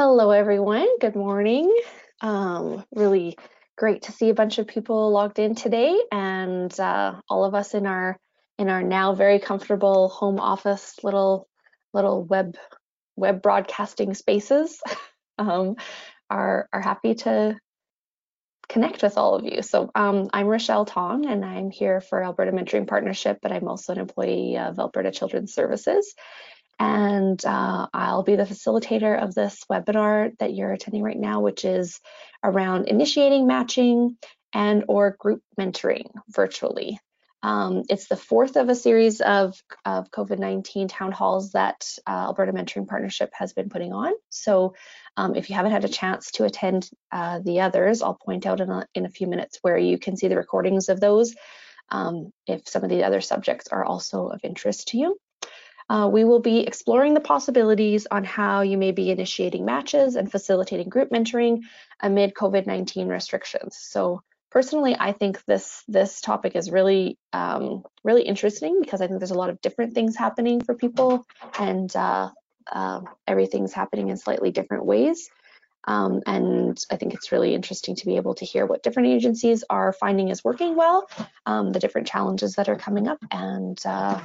Hello, everyone. Good morning. Um, really great to see a bunch of people logged in today, and uh, all of us in our in our now very comfortable home office little little web web broadcasting spaces um, are are happy to connect with all of you. So um, I'm Rochelle Tong, and I'm here for Alberta Mentoring Partnership, but I'm also an employee of Alberta Children's Services and uh, I'll be the facilitator of this webinar that you're attending right now, which is around initiating matching and or group mentoring virtually. Um, it's the fourth of a series of, of COVID-19 town halls that uh, Alberta Mentoring Partnership has been putting on. So um, if you haven't had a chance to attend uh, the others, I'll point out in a, in a few minutes where you can see the recordings of those um, if some of the other subjects are also of interest to you. Uh, we will be exploring the possibilities on how you may be initiating matches and facilitating group mentoring amid COVID-19 restrictions. So personally, I think this this topic is really um, really interesting because I think there's a lot of different things happening for people, and uh, uh, everything's happening in slightly different ways. Um, and I think it's really interesting to be able to hear what different agencies are finding is working well, um, the different challenges that are coming up, and uh,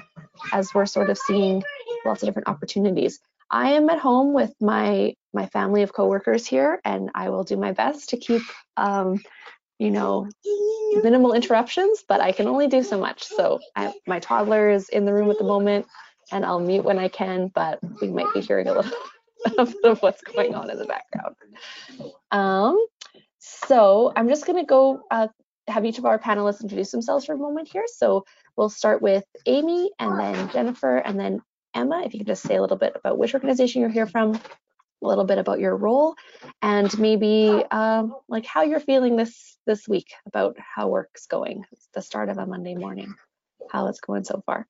as we're sort of seeing lots of different opportunities. I am at home with my my family of coworkers here, and I will do my best to keep, um, you know, minimal interruptions. But I can only do so much. So I, my toddler is in the room at the moment, and I'll mute when I can. But we might be hearing a little of, what's going on in the background. Um, so I'm just going to go uh, have each of our panelists introduce themselves for a moment here. So we'll start with Amy and then Jennifer and then Emma. If you could just say a little bit about which organization you're here from, a little bit about your role, and maybe um, like how you're feeling this this week about how work's going. It's the start of a Monday morning. How it's going so far.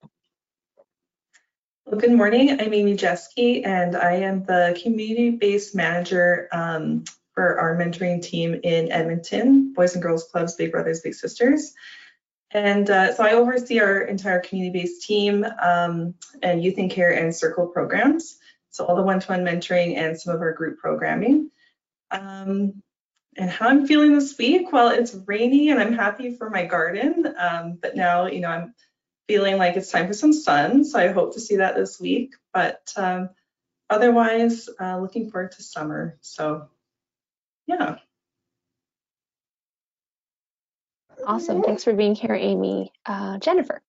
Well, good morning. I'm Amy Jeske, and I am the community-based manager um, for our mentoring team in Edmonton, Boys and Girls Clubs, Big Brothers, Big Sisters. And uh, so I oversee our entire community-based team um, and youth in care and circle programs. So all the one-to-one mentoring and some of our group programming. Um, and how I'm feeling this week? Well, it's rainy and I'm happy for my garden. Um, but now, you know, I'm feeling like it's time for some sun. So I hope to see that this week. But um, otherwise, uh, looking forward to summer. So yeah. Awesome. Thanks for being here, Amy. Uh, Jennifer.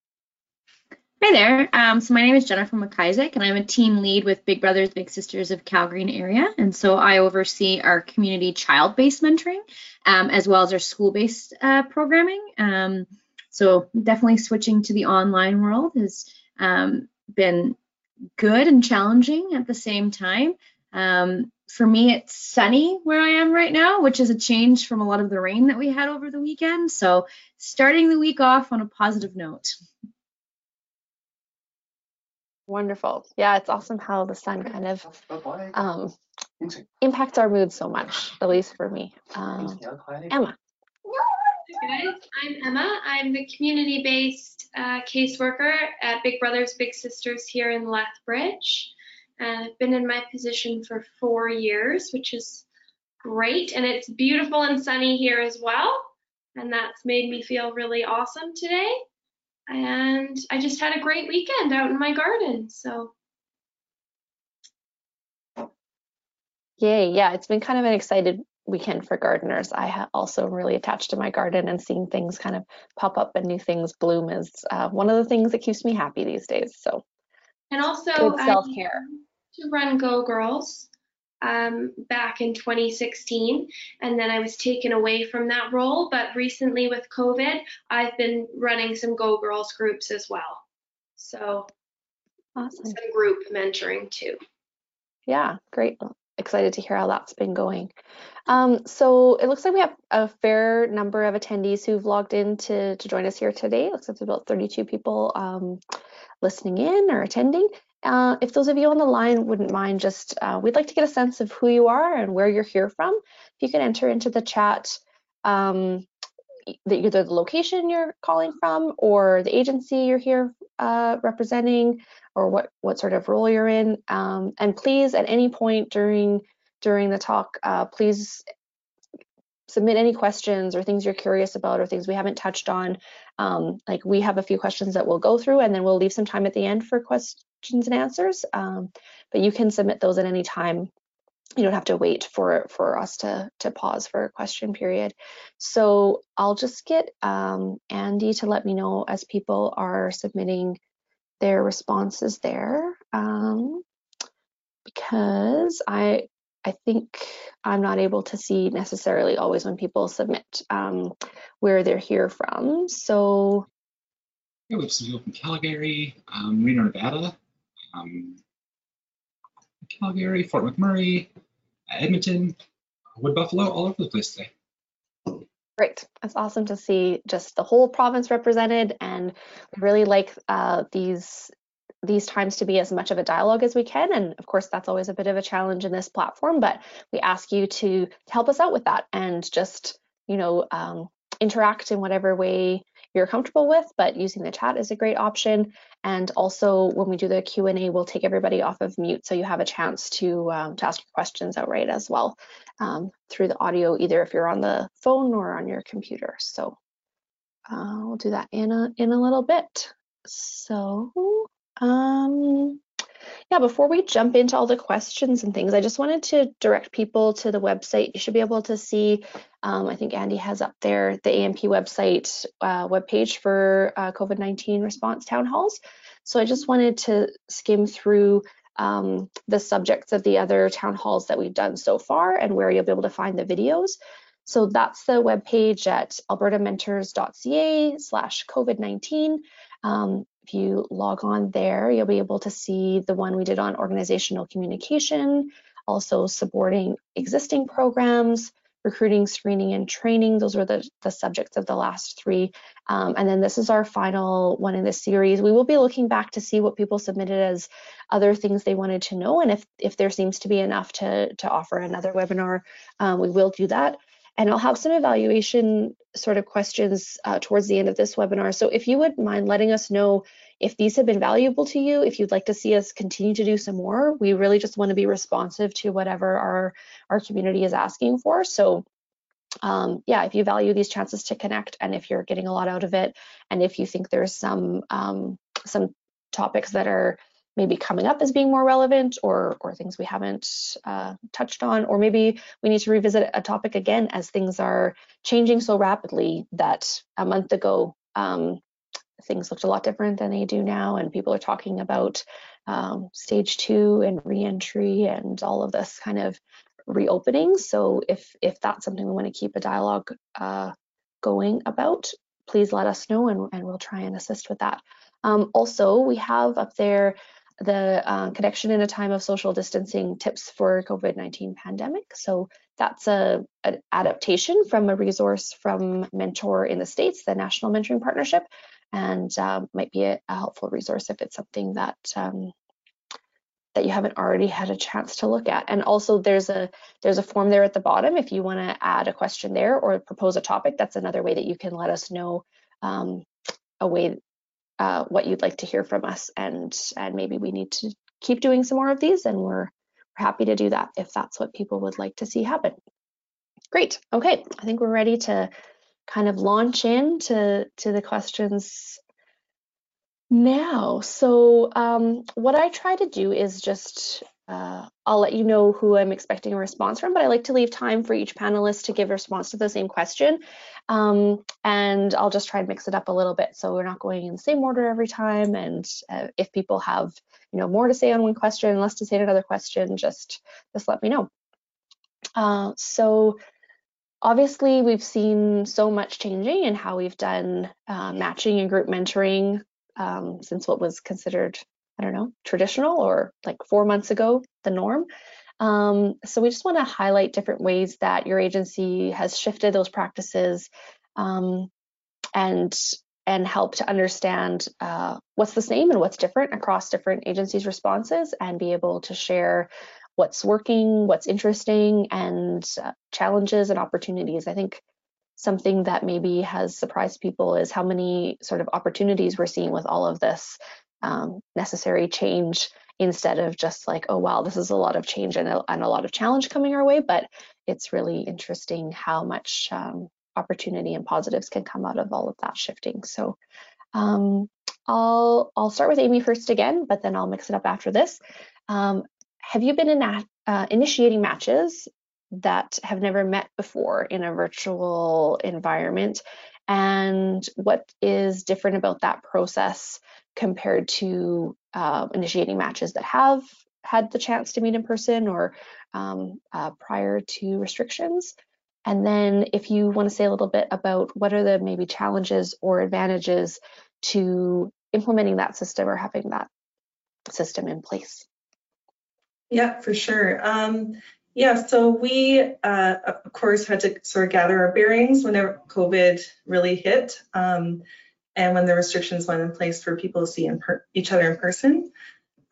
Hi there. Um, so my name is Jennifer McIsaac, and I'm a team lead with Big Brothers Big Sisters of Calgary area. And so I oversee our community child-based mentoring, um, as well as our school-based uh, programming. Um, so definitely switching to the online world has um, been good and challenging at the same time. Um, for me, it's sunny where I am right now, which is a change from a lot of the rain that we had over the weekend. So starting the week off on a positive note. Wonderful. Yeah, it's awesome how the sun kind of um, impacts our mood so much, at least for me. Um, Emma. Guys, I'm Emma. I'm the community-based uh, caseworker at Big Brothers Big Sisters here in Lethbridge. And I've been in my position for four years, which is great. And it's beautiful and sunny here as well. And that's made me feel really awesome today. And I just had a great weekend out in my garden. So Yay, yeah, it's been kind of an excited weekend for gardeners. I also am really attached to my garden and seeing things kind of pop up and new things bloom is uh, one of the things that keeps me happy these days. So, and also good self care. To run Go Girls um, back in 2016, and then I was taken away from that role. But recently with COVID, I've been running some Go Girls groups as well. So, awesome. Some group mentoring too. Yeah, great excited to hear how that's been going. Um, so it looks like we have a fair number of attendees who've logged in to, to join us here today. It looks like there's about 32 people um, listening in or attending. Uh, if those of you on the line wouldn't mind, just uh, we'd like to get a sense of who you are and where you're here from. If you can enter into the chat um, the, either the location you're calling from or the agency you're here uh, representing or what, what sort of role you're in. Um, and please, at any point during during the talk, uh, please submit any questions or things you're curious about or things we haven't touched on. Um, like we have a few questions that we'll go through and then we'll leave some time at the end for questions and answers. Um, but you can submit those at any time. You don't have to wait for for us to to pause for a question period. So I'll just get um, Andy to let me know as people are submitting their responses there um, because I I think I'm not able to see necessarily always when people submit um, where they're here from. So yeah, we have some people from Calgary, um, Reno, Nevada, um, Calgary, Fort McMurray, Edmonton, Wood Buffalo, all over the place today. Great. It's awesome to see just the whole province represented, and we really like uh, these these times to be as much of a dialogue as we can. And of course, that's always a bit of a challenge in this platform, but we ask you to, to help us out with that and just, you know, um, interact in whatever way you're comfortable with, but using the chat is a great option. And also when we do the Q&A, we'll take everybody off of mute so you have a chance to, um, to ask questions outright as well um, through the audio, either if you're on the phone or on your computer. So uh, we'll do that in a, in a little bit. So um, yeah, before we jump into all the questions and things, I just wanted to direct people to the website. You should be able to see, um, I think Andy has up there the AMP website uh, webpage for uh, COVID-19 response town halls. So I just wanted to skim through um, the subjects of the other town halls that we've done so far and where you'll be able to find the videos. So that's the webpage at albertamentors.ca slash COVID-19. Um, if you log on there, you'll be able to see the one we did on organizational communication, also supporting existing programs, recruiting, screening, and training. Those were the, the subjects of the last three. Um, and then this is our final one in this series. We will be looking back to see what people submitted as other things they wanted to know. And if, if there seems to be enough to, to offer another webinar, um, we will do that. And I'll have some evaluation sort of questions uh, towards the end of this webinar. So if you would mind letting us know if these have been valuable to you, if you'd like to see us continue to do some more, we really just want to be responsive to whatever our, our community is asking for. So um, yeah, if you value these chances to connect and if you're getting a lot out of it, and if you think there's some um, some topics that are maybe coming up as being more relevant or or things we haven't uh, touched on or maybe we need to revisit a topic again as things are changing so rapidly that a month ago um, things looked a lot different than they do now and people are talking about um, stage two and reentry and all of this kind of reopening. So if if that's something we want to keep a dialogue uh, going about please let us know and, and we'll try and assist with that. Um, also we have up there the uh, connection in a time of social distancing tips for COVID-19 pandemic. So that's a, an adaptation from a resource from Mentor in the States, the National Mentoring Partnership, and um, might be a, a, helpful resource if it's something that um, that you haven't already had a chance to look at. And also there's a there's a form there at the bottom if you want to add a question there or propose a topic. That's another way that you can let us know um, a way uh, what you'd like to hear from us and and maybe we need to keep doing some more of these and we're, we're happy to do that if that's what people would like to see happen. Great. Okay, I think we're ready to kind of launch into to the questions now. So um, what I try to do is just uh, I'll let you know who I'm expecting a response from, but I like to leave time for each panelist to give a response to the same question. Um, and I'll just try and mix it up a little bit so we're not going in the same order every time. And uh, if people have, you know, more to say on one question, less to say on another question, just, just let me know. Uh, so obviously we've seen so much changing in how we've done uh, matching and group mentoring um, since what was considered I don't know, traditional or like four months ago, the norm. Um, so we just want to highlight different ways that your agency has shifted those practices um, and and help to understand uh, what's the same and what's different across different agencies' responses and be able to share what's working, what's interesting, and uh, challenges and opportunities. I think something that maybe has surprised people is how many sort of opportunities we're seeing with all of this um, necessary change instead of just like, oh, wow, this is a lot of change and a, and a lot of challenge coming our way. But it's really interesting how much um, opportunity and positives can come out of all of that shifting. So um, I'll I'll start with Amy first again, but then I'll mix it up after this. Um, have you been in uh, initiating matches that have never met before in a virtual environment? And what is different about that process compared to uh, initiating matches that have had the chance to meet in person or um, uh, prior to restrictions? And then if you want to say a little bit about what are the maybe challenges or advantages to implementing that system or having that system in place. Yeah, for sure. Um, yeah, so we, uh, of course, had to sort of gather our bearings whenever COVID really hit um, and when the restrictions went in place for people to see each other in person.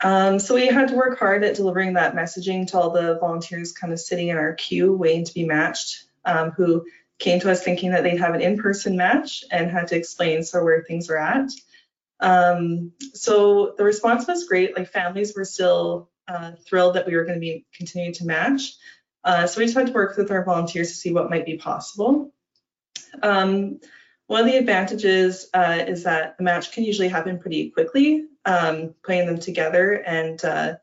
Um, so we had to work hard at delivering that messaging to all the volunteers kind of sitting in our queue waiting to be matched um, who came to us thinking that they'd have an in-person match and had to explain sort of where things were at. Um, so the response was great. Like families were still uh, thrilled that we were going to be continuing to match. Uh, so we just had to work with our volunteers to see what might be possible. Um, one of the advantages uh, is that the match can usually happen pretty quickly, um, putting them together, and uh,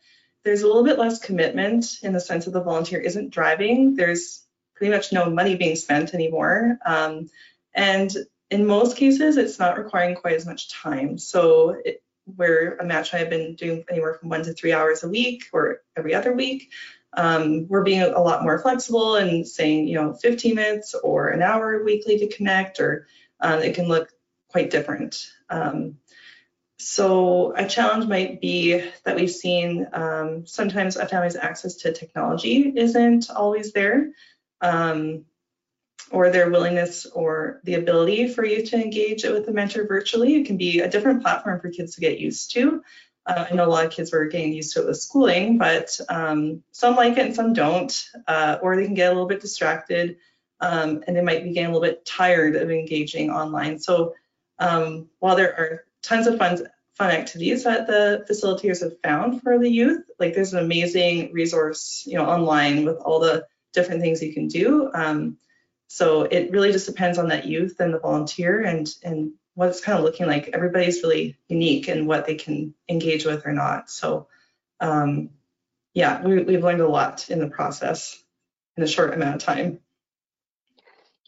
there's a little bit less commitment in the sense that the volunteer isn't driving. There's pretty much no money being spent anymore. Um, and in most cases, it's not requiring quite as much time. So it, where a match I've been doing anywhere from one to three hours a week or every other week, um, we're being a lot more flexible and saying, you know, 15 minutes or an hour weekly to connect, or um, it can look quite different. Um, so a challenge might be that we've seen um, sometimes a family's access to technology isn't always there um, or their willingness or the ability for you to engage with a mentor virtually. It can be a different platform for kids to get used to. Uh, I know a lot of kids were getting used to it with schooling, but um, some like it and some don't, uh, or they can get a little bit distracted um, and they might be getting a little bit tired of engaging online. So um, while there are tons of fun, fun activities that the facilitators have found for the youth, like there's an amazing resource, you know, online with all the different things you can do. Um, so it really just depends on that youth and the volunteer and and what it's kind of looking like. Everybody's really unique in what they can engage with or not. So um, yeah, we, we've learned a lot in the process in a short amount of time.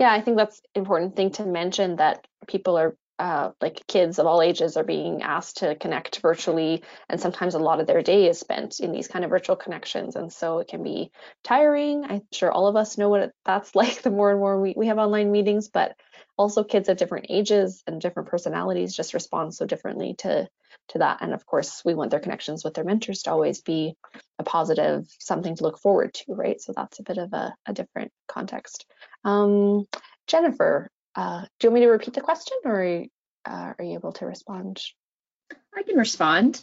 Yeah, I think that's important thing to mention that people are uh, like kids of all ages are being asked to connect virtually and sometimes a lot of their day is spent in these kind of virtual connections and so it can be tiring. I'm sure all of us know what that's like the more and more we, we have online meetings but also kids of different ages and different personalities just respond so differently to to that and of course we want their connections with their mentors to always be a positive something to look forward to right so that's a bit of a, a different context um, jennifer uh, do you want me to repeat the question or uh, are you able to respond? I can respond.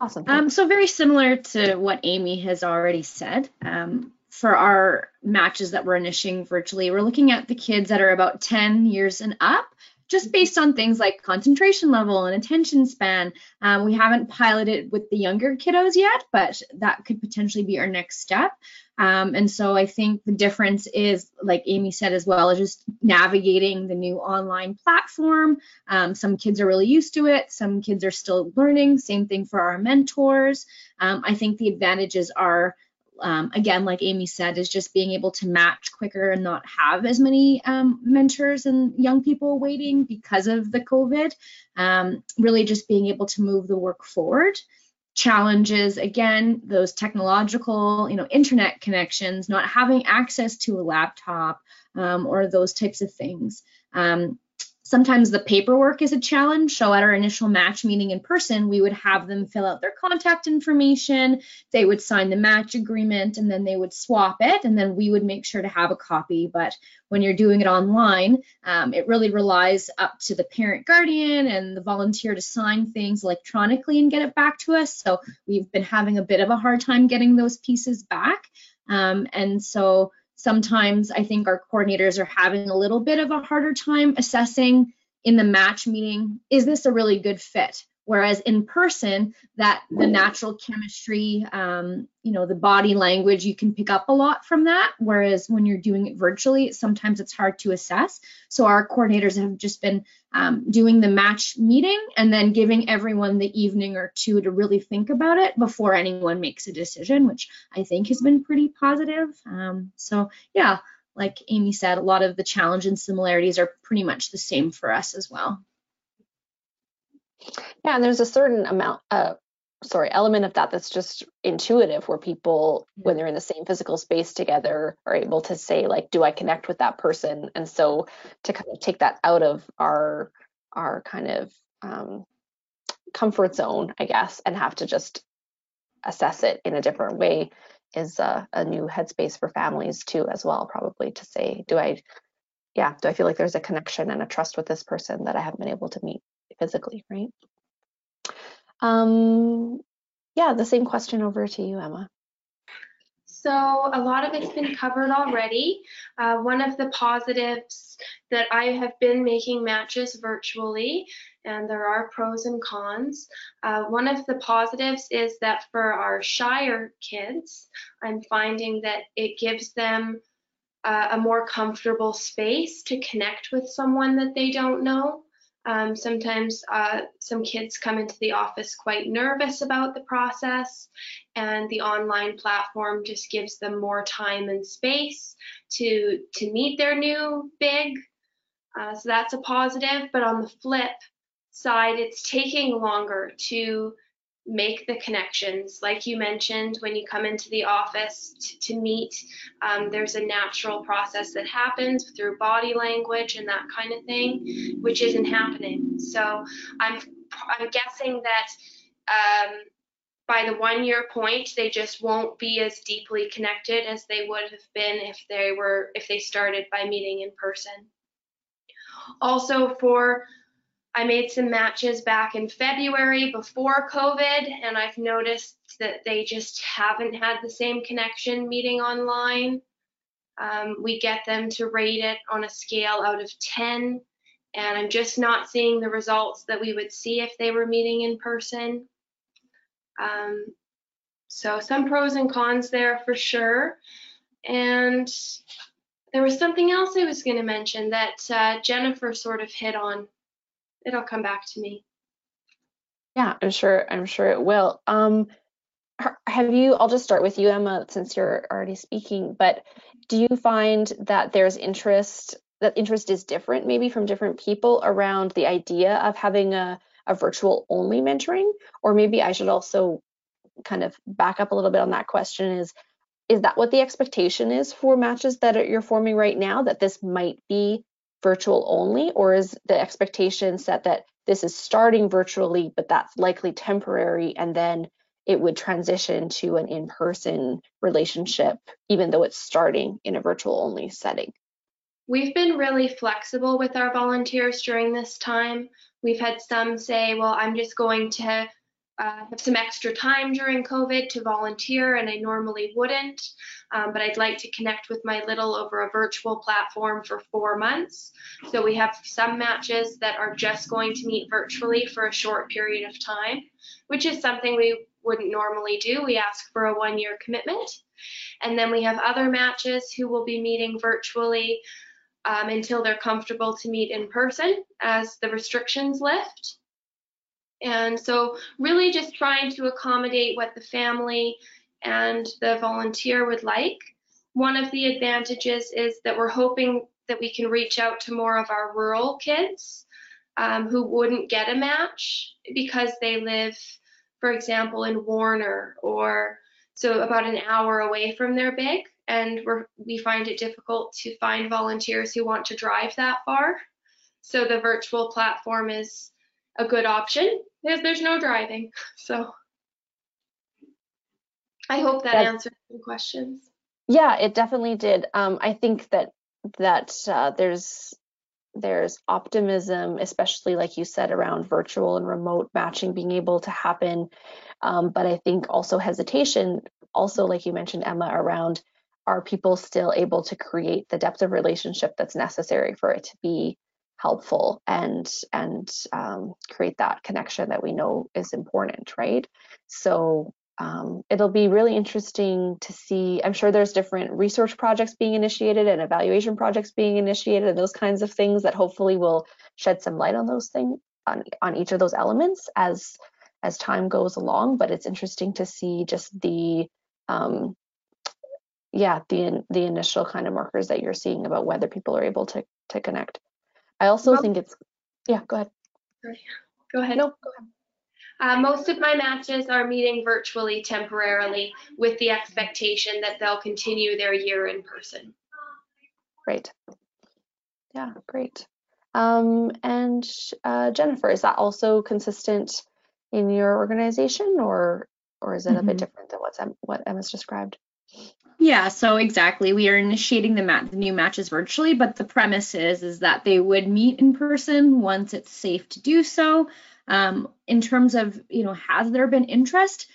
Awesome. Um, so very similar to what Amy has already said. Um, for our matches that we're initiating virtually, we're looking at the kids that are about 10 years and up just based on things like concentration level and attention span. Um, we haven't piloted with the younger kiddos yet, but that could potentially be our next step. Um, and so I think the difference is, like Amy said as well, is just navigating the new online platform. Um, some kids are really used to it, some kids are still learning. Same thing for our mentors. Um, I think the advantages are um, again, like Amy said, is just being able to match quicker and not have as many um, mentors and young people waiting because of the COVID. Um, really, just being able to move the work forward. Challenges again, those technological, you know, internet connections, not having access to a laptop um, or those types of things. Um, Sometimes the paperwork is a challenge. So at our initial match meeting in person, we would have them fill out their contact information, they would sign the match agreement, and then they would swap it, and then we would make sure to have a copy. But when you're doing it online, um, it really relies up to the parent guardian and the volunteer to sign things electronically and get it back to us. So we've been having a bit of a hard time getting those pieces back. Um, and so sometimes I think our coordinators are having a little bit of a harder time assessing in the match meeting, is this a really good fit? Whereas in person, that the natural chemistry, um, you know, the body language, you can pick up a lot from that. Whereas when you're doing it virtually, sometimes it's hard to assess. So our coordinators have just been um, doing the match meeting and then giving everyone the evening or two to really think about it before anyone makes a decision, which I think has been pretty positive. Um, so yeah, like Amy said, a lot of the challenge and similarities are pretty much the same for us as well. Yeah, and there's a certain amount, uh, sorry, element of that that's just intuitive, where people, when they're in the same physical space together, are able to say like, "Do I connect with that person?" And so to kind of take that out of our our kind of um, comfort zone, I guess, and have to just assess it in a different way is a, a new headspace for families too, as well. Probably to say, "Do I?" Yeah, do I feel like there's a connection and a trust with this person that I haven't been able to meet physically, right? Um, yeah, the same question over to you, Emma. So a lot of it's been covered already. Uh, one of the positives that I have been making matches virtually, and there are pros and cons. Uh, one of the positives is that for our shyer kids, I'm finding that it gives them uh, a more comfortable space to connect with someone that they don't know. Um, sometimes uh, some kids come into the office quite nervous about the process, and the online platform just gives them more time and space to to meet their new big. Uh, so that's a positive. But on the flip side, it's taking longer to make the connections. Like you mentioned, when you come into the office to, meet, um, there's a natural process that happens through body language and that kind of thing, which isn't happening. So I'm I'm guessing that um, by the one year point, they just won't be as deeply connected as they would have been if they were if they started by meeting in person. Also for I made some matches back in February before COVID, and I've noticed that they just haven't had the same connection meeting online. Um, we get them to rate it on a scale out of 10, and I'm just not seeing the results that we would see if they were meeting in person. Um, so some pros and cons there for sure. And there was something else I was going to mention that uh, Jennifer sort of hit on it'll come back to me. Yeah, I'm sure. I'm sure it will. Um, have you? I'll just start with you, Emma, since you're already speaking. But do you find that there's interest? That interest is different, maybe from different people around the idea of having a, a virtual only mentoring, or maybe I should also kind of back up a little bit on that question. Is is that what the expectation is for matches that you're forming right now? That this might be virtual only, or is the expectation set that this is starting virtually, but that's likely temporary, and then it would transition to an in person relationship, even though it's starting in a virtual only setting? We've been really flexible with our volunteers during this time. We've had some say, well, I'm just going to uh, have some extra time during COVID to volunteer, and I normally wouldn't, um, but I'd like to connect with my little over a virtual platform for four months. So we have some matches that are just going to meet virtually for a short period of time, which is something we wouldn't normally do. We ask for a one year commitment. And then we have other matches who will be meeting virtually um, until they're comfortable to meet in person as the restrictions lift. And so really just trying to accommodate what the family and the volunteer would like. One of the advantages is that we're hoping that we can reach out to more of our rural kids um, who wouldn't get a match because they live, for example, in Warner or so about an hour away from their big. And we find it difficult to find volunteers who want to drive that far. So the virtual platform is a good option because there's no driving. So I hope that, answered the questions. Yeah, it definitely did. Um, I think that that uh, there's there's optimism, especially like you said, around virtual and remote matching being able to happen. Um, but I think also hesitation, also like you mentioned, Emma, around are people still able to create the depth of relationship that's necessary for it to be helpful and and um, create that connection that we know is important, right? So um, it'll be really interesting to see. I'm sure there's different research projects being initiated and evaluation projects being initiated and those kinds of things that hopefully will shed some light on those things on, on each of those elements as as time goes along. But it's interesting to see just the um, yeah the the initial kind of markers that you're seeing about whether people are able to to connect. I also Well- think it's yeah. Go ahead. Sorry. Go ahead. No, go ahead. Uh, most of my matches are meeting virtually temporarily with the expectation that they'll continue their year in person. Great. Yeah, great. Um, and uh, Jennifer, is that also consistent in your organization, or or is it a bit Mhm. different than what's what Emma's described? Yeah, so exactly. We are initiating the, mat- the new matches virtually, but the premise is is that they would meet in person once it's safe to do so. Um, in terms of, you know, has there been interest?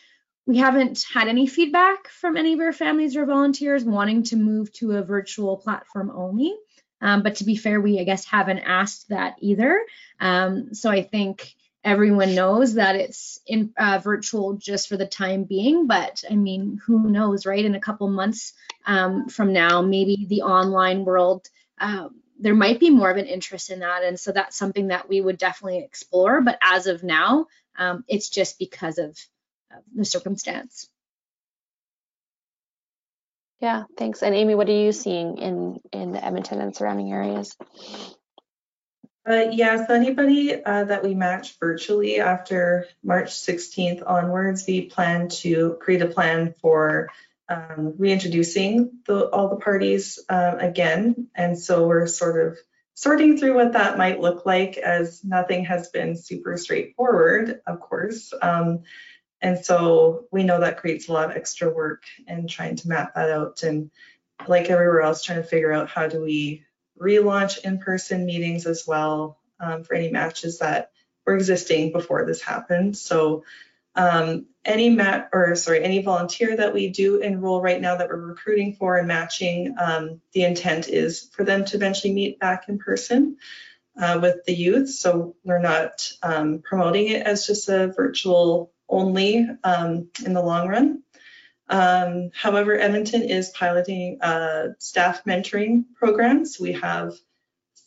We haven't had any feedback from any of our families or volunteers wanting to move to a virtual platform only. Um, but to be fair, we I guess haven't asked that either. Um, so I think everyone knows that it's in uh, virtual just for the time being. But I mean, who knows, right? In a couple months um, from now, maybe the online world. Um, there might be more of an interest in that, and so that's something that we would definitely explore. But as of now, um, it's just because of, of the circumstance. Yeah, thanks. And Amy, what are you seeing in in the Edmonton and surrounding areas? Uh, yeah, so anybody uh, that we match virtually after March 16th onwards, we plan to create a plan for um, reintroducing the, all the parties uh, again. And so we're sort of sorting through what that might look like as nothing has been super straightforward, of course. Um, and so we know that creates a lot of extra work and trying to map that out and like everywhere else, trying to figure out how do we relaunch in-person meetings as well um, for any matches that were existing before this happened. So um, any mat or sorry, any volunteer that we do enroll right now that we're recruiting for and matching, um, the intent is for them to eventually meet back in person uh, with the youth. So we're not um, promoting it as just a virtual only um, in the long run. Um, however, Edmonton is piloting a staff mentoring programs. We have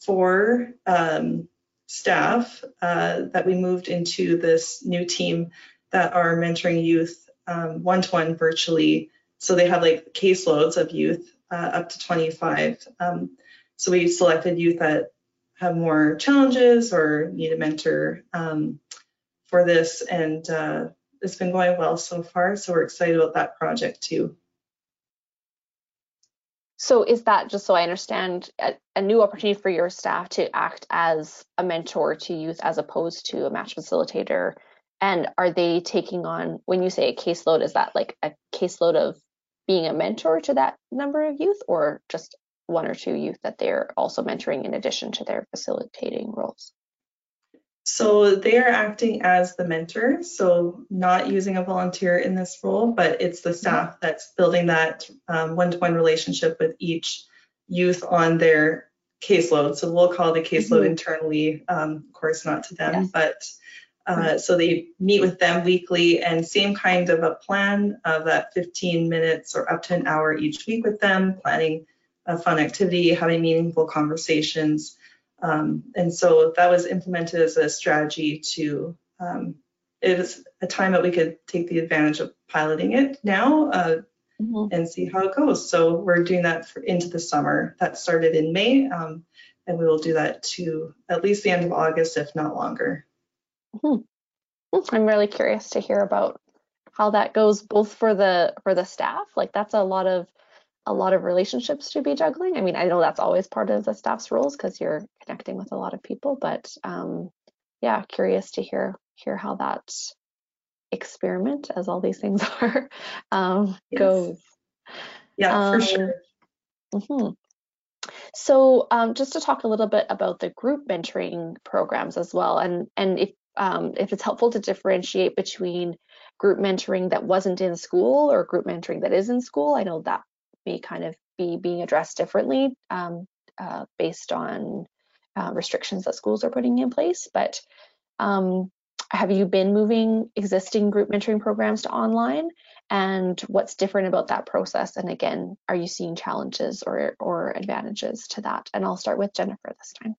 four um, staff uh, that we moved into this new team that are mentoring youth um, one-to-one virtually. So they have like caseloads of youth uh, up to 25. Um, so we selected youth that have more challenges or need a mentor um, for this. And uh, it's been going well so far. So we're excited about that project too. So is that just so I understand a, a new opportunity for your staff to act as a mentor to youth as opposed to a match facilitator? And are they taking on when you say a caseload, is that like a caseload of being a mentor to that number of youth or just one or two youth that they're also mentoring in addition to their facilitating roles? So they are acting as the mentor, so not using a volunteer in this role, but it's the staff that's building that um, one-to-one relationship with each youth on their caseload. So we'll call the caseload Mhm. internally, um, of course, not to them, Yes. but uh, so they meet with them weekly and same kind of a plan of that 15 minutes or up to an hour each week with them, planning a fun activity, having meaningful conversations. Um, and so that was implemented as a strategy to, um, it was a time that we could take the advantage of piloting it now uh, and see how it goes. So we're doing that for, into the summer. That started in May, um, and we will do that to at least the end of August, if not longer. I'm really curious to hear about how that goes both for the for the staff. Like that's a lot of a lot of relationships to be juggling. I mean, I know that's always part of the staff's roles because you're connecting with a lot of people, but um, yeah, curious to hear hear how that experiment, as all these things are, um, Yes. goes. Yeah, for Um, sure. Mhm. So um, just to talk a little bit about the group mentoring programs as well, and and if um, if it's helpful to differentiate between group mentoring that wasn't in school or group mentoring that is in school, I know that may kind of be being addressed differently um, uh, based on uh, restrictions that schools are putting in place. But um, have you been moving existing group mentoring programs to online? And what's different about that process? And again, are you seeing challenges or, or advantages to that? And I'll start with Jennifer this time.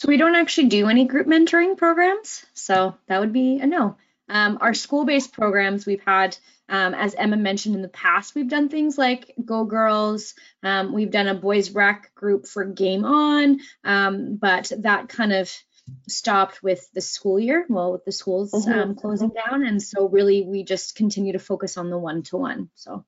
So we don't actually do any group mentoring programs, so that would be a no. Um, our school-based programs we've had, um, as Emma mentioned in the past, we've done things like Go Girls. Um, we've done a boys rec group for Game On, um, but that kind of stopped with the school year. Well, with the schools Mhm. closing down, and so really we just continue to focus on the one-to-one. So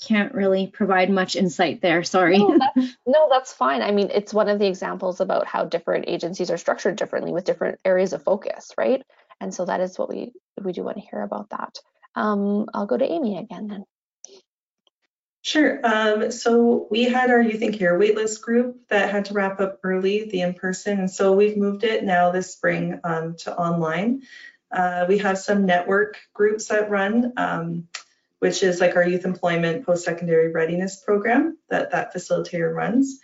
can't really provide much insight there. Sorry. No, that's, no, that's fine. I mean, it's one of the examples about how different agencies are structured differently with different areas of focus, right? And so that is what we we do want to hear about that. Um, I'll go to Amy again then. Sure. Um, so we had our Youth and Care waitlist group that had to wrap up early, the in-person, and so we've moved it now this spring um, to online. Uh, we have some network groups that run, um, which is like our youth employment post-secondary readiness program that that facilitator runs.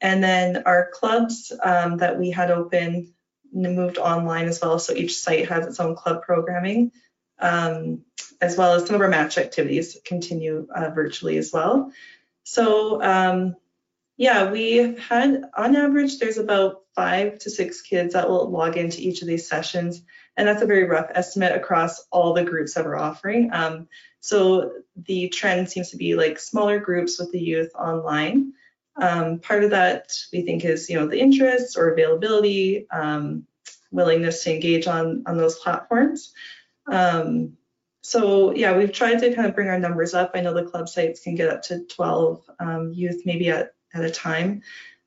And then our clubs um, that we had open moved online as well. So each site has its own club programming, um, as well as some of our match activities continue uh, virtually as well. So um, yeah, we had on average, there's about five to six kids that will log into each of these sessions. And that's a very rough estimate across all the groups that we're offering. Um, so the trend seems to be like smaller groups with the youth online. Um, part of that we think is, you know, the interests or availability, um, willingness to engage on, on those platforms. Um, so yeah, we've tried to kind of bring our numbers up. I know the club sites can get up to 12 um, youth maybe at, at a time.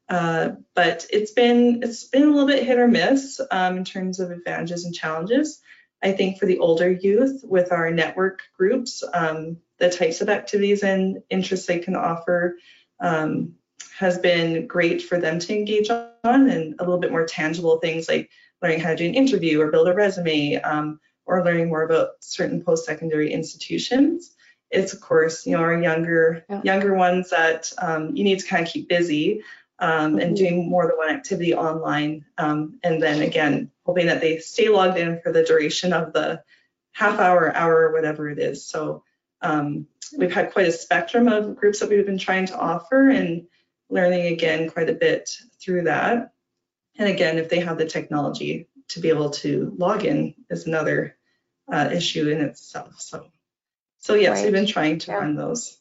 Uh, but it's been it's been a little bit hit or miss um, in terms of advantages and challenges. I think for the older youth with our network groups, um, the types of activities and interests they can offer um, has been great for them to engage on and a little bit more tangible things like learning how to do an interview or build a resume um, or learning more about certain post-secondary institutions. It's of course, you know, our younger Yeah. younger ones that um, you need to kind of keep busy um, and Mhm. doing more than one activity online. Um, and then again, hoping that they stay logged in for the duration of the half hour, hour, whatever it is. So um, we've had quite a spectrum of groups that we've been trying to offer and learning again quite a bit through that. And again, if they have the technology to be able to log in is another uh, issue in itself. So, so yes, we've been trying to Yeah. run those.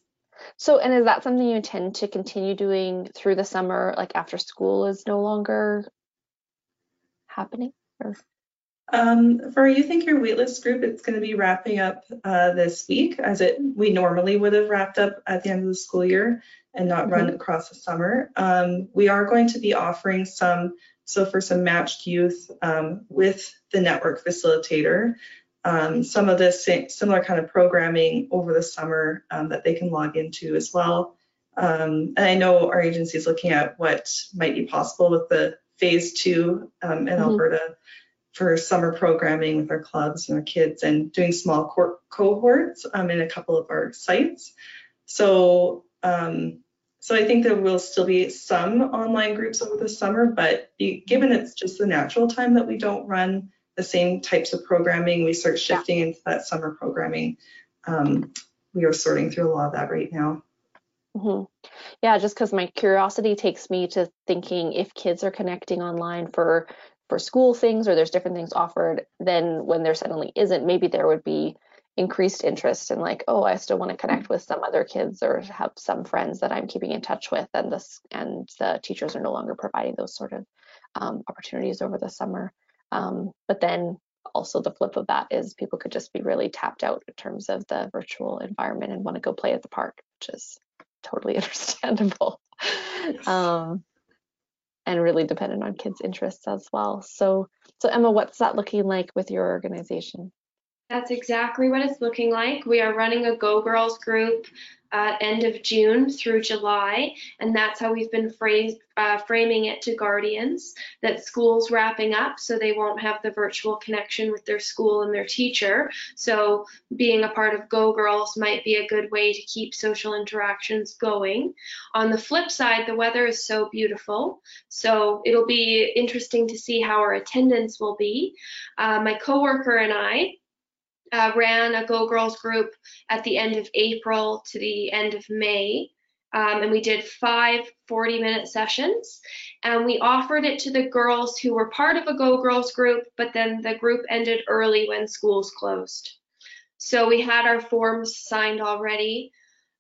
So, and is that something you intend to continue doing through the summer, like after school is no longer happening? Or Um, for our Youth and Care waitlist group, it's going to be wrapping up uh, this week as it we normally would have wrapped up at the end of the school year and not run across the summer. Um, we are going to be offering some, so for some matched youth um, with the network facilitator, um, some of this similar kind of programming over the summer um, that they can log into as well. Um, and I know our agency is looking at what might be possible with the phase two um, in Mhm. Alberta for summer programming with our clubs and our kids and doing small cor- cohorts um, in a couple of our sites. So, um, so I think there will still be some online groups over the summer, but given it's just the natural time that we don't run the same types of programming, we start shifting into that summer programming. Um, we are sorting through a lot of that right now. Mhm. Yeah, just because my curiosity takes me to thinking if kids are connecting online for for school things or there's different things offered, then when there suddenly isn't, maybe there would be increased interest in like, oh, I still want to connect with some other kids or have some friends that I'm keeping in touch with, and this and the teachers are no longer providing those sort of um, opportunities over the summer. Um, but then also the flip of that is people could just be really tapped out in terms of the virtual environment and want to go play at the park, which is totally understandable. Um, and really dependent on kids' interests as well. So, so Emma, what's that looking like with your organization? That's exactly what it's looking like. We are running a Go Girls group uh, end of June through July, and that's how we've been uh, framing it to guardians that school's wrapping up, so they won't have the virtual connection with their school and their teacher. So being a part of Go Girls might be a good way to keep social interactions going. On the flip side, the weather is so beautiful, so it'll be interesting to see how our attendance will be. Uh, my coworker and I uh, ran a Go Girls group at the end of April to the end of May. Um, and we did five 40 minute sessions. And we offered it to the girls who were part of a Go Girls group, but then the group ended early when schools closed. So we had our forms signed already.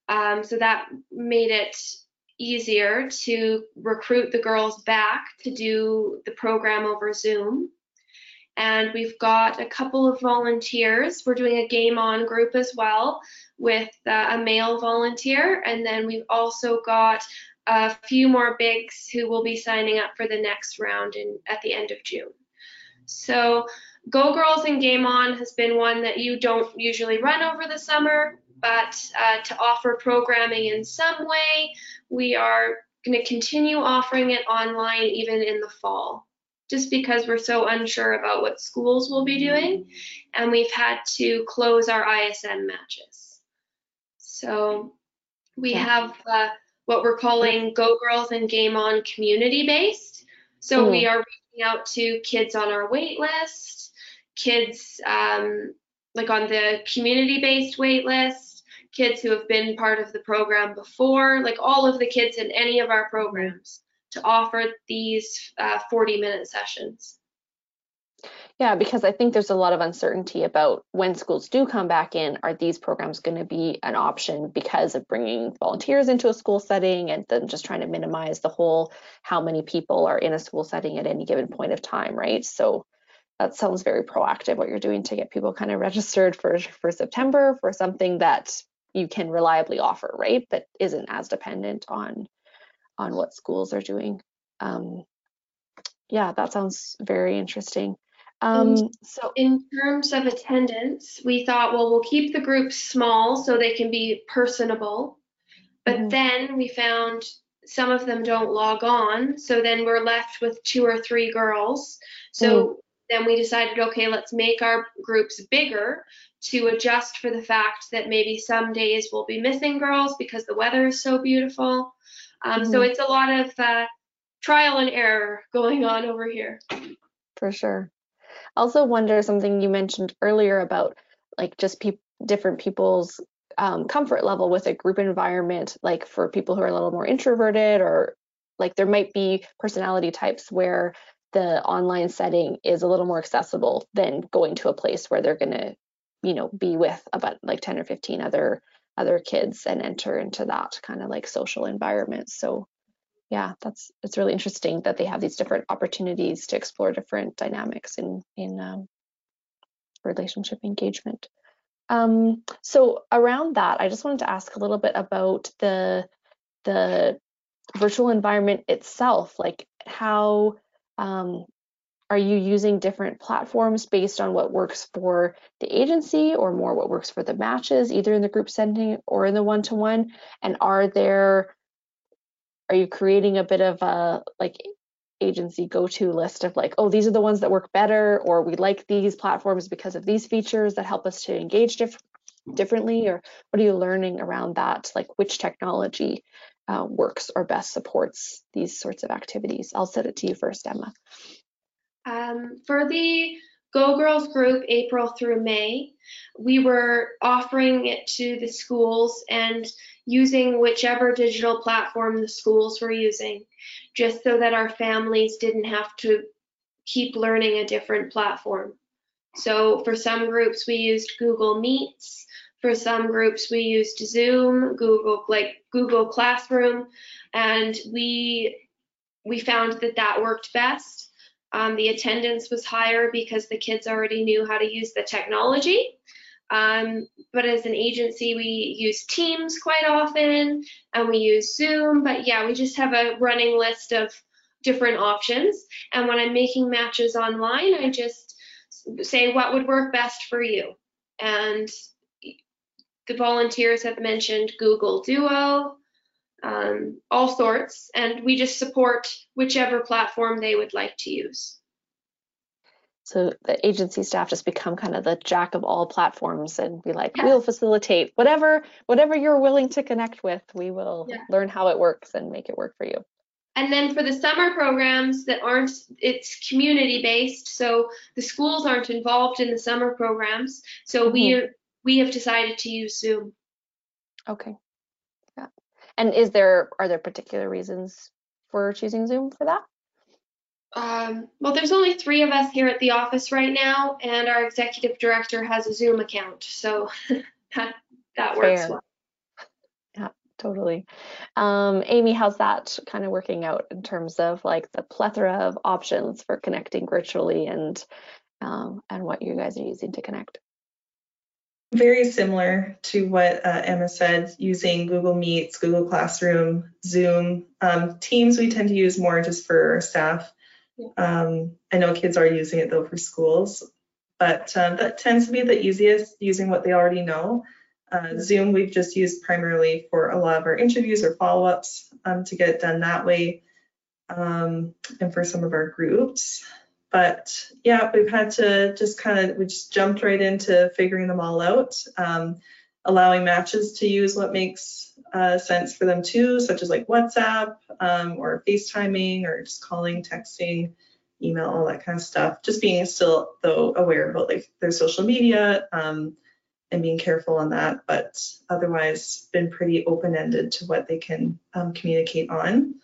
Um, so that made it easier to recruit the girls back to do the program over Zoom and we've got a couple of volunteers. We're doing a game on group as well with uh, a male volunteer, and then we've also got a few more bigs who will be signing up for the next round in at the end of June. So Go Girls and Game On has been one that you don't usually run over the summer, but uh, to offer programming in some way, we are going to continue offering it online even in the fall just because we're so unsure about what schools will be doing. And we've had to close our ISM matches. So we have uh, what we're calling Go Girls and Game On community based. So we are reaching out to kids on our wait list, kids um, like on the community based wait list, kids who have been part of the program before, like all of the kids in any of our programs to offer these uh, 40 minute sessions. Yeah, because I think there's a lot of uncertainty about when schools do come back in, are these programs going to be an option because of bringing volunteers into a school setting and then just trying to minimize the whole how many people are in a school setting at any given point of time, right? So that sounds very proactive what you're doing to get people kind of registered for for September for something that you can reliably offer, right? But isn't as dependent on on what schools are doing. Um, yeah, that sounds very interesting. Um, so In terms of attendance, we thought, well, we'll keep the groups small so they can be personable. But Mhm. then we found some of them don't log on. So then we're left with two or three girls. So then we decided, okay, let's make our groups bigger to adjust for the fact that maybe some days we'll be missing girls because the weather is so beautiful. Um, So Mhm. it's a lot of uh, trial and error going on over here. For sure. I also wonder something you mentioned earlier about like just peop different people's um, comfort level with a group environment, like for people who are a little more introverted or like there might be personality types where the online setting is a little more accessible than going to a place where they're going to, you know, be with about like 10 or 15 other other kids and enter into that kind of like social environment. So yeah, that's it's really interesting that they have these different opportunities to explore different dynamics in in um, relationship engagement. Um, so around that, I just wanted to ask a little bit about the the virtual environment itself. Like, how um, are you using different platforms based on what works for the agency, or more what works for the matches, either in the group setting or in the one-to-one? And are there are you creating a bit of a like agency go-to list of like oh these are the ones that work better or we like these platforms because of these features that help us to engage diff- differently? Or what are you learning around that? Like which technology uh, works or best supports these sorts of activities? I'll set it to you first emma Um, for the Go Girls group, April through May, we were offering it to the schools and using whichever digital platform the schools were using, just so that our families didn't have to keep learning a different platform. So for some groups, we used Google Meets. For some groups, we used Zoom, Google like Google Classroom, and we we found that that worked best. Um, the attendance was higher because the kids already knew how to use the technology. Um, but as an agency, we use Teams quite often and we use Zoom. But yeah, we just have a running list of different options. And when I'm making matches online, I just say what would work best for you. And the volunteers have mentioned Google Duo, um, all sorts, and we just support whichever platform they would like to use. So the agency staff just become kind of the jack of all platforms and be like, Yeah. we'll facilitate whatever whatever you're willing to connect with. We will Yeah. learn how it works and make it work for you. And then for the summer programs that aren't, it's community based, so the schools aren't involved in the summer programs. So we we have decided to use Zoom. Okay. And is there are there particular reasons for choosing Zoom for that? Um, well, there's only three of us here at the office right now, and our executive director has a Zoom account, so that that works Fair. well. Yeah, totally. Um, Amy, how's that kind of working out in terms of like the plethora of options for connecting virtually and um, and what you guys are using to connect? Very similar to what uh, Emma said, using Google Meets, Google Classroom, Zoom. Um, Teams we tend to use more just for our staff. Um, I know kids are using it though for schools, but um, that tends to be the easiest using what they already know. Uh, Zoom we've just used primarily for a lot of our interviews or follow-ups um, to get it done that way, um, and for some of our groups. But yeah, we've had to just kind of, we just jumped right into figuring them all out, um, allowing matches to use what makes uh, sense for them too, such as like WhatsApp um, or FaceTiming or just calling, texting, email, all that kind of stuff. Just being still though aware about like their social media um, and being careful on that, but otherwise been pretty open-ended to what they can um, communicate on.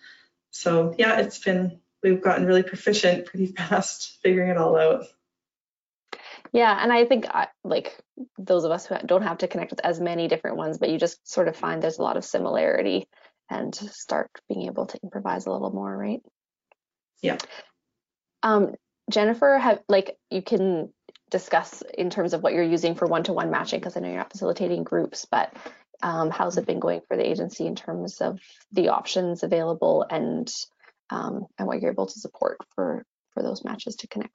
So yeah, it's been we've gotten really proficient pretty fast figuring it all out. Yeah, and I think I, like those of us who don't have to connect with as many different ones, but you just sort of find there's a lot of similarity and start being able to improvise a little more, right? Yeah. Um, Jennifer, have like you can discuss in terms of what you're using for one-to-one matching because I know you're not facilitating groups, but um, how's it been going for the agency in terms of the options available and um, and what you're able to support for for those matches to connect?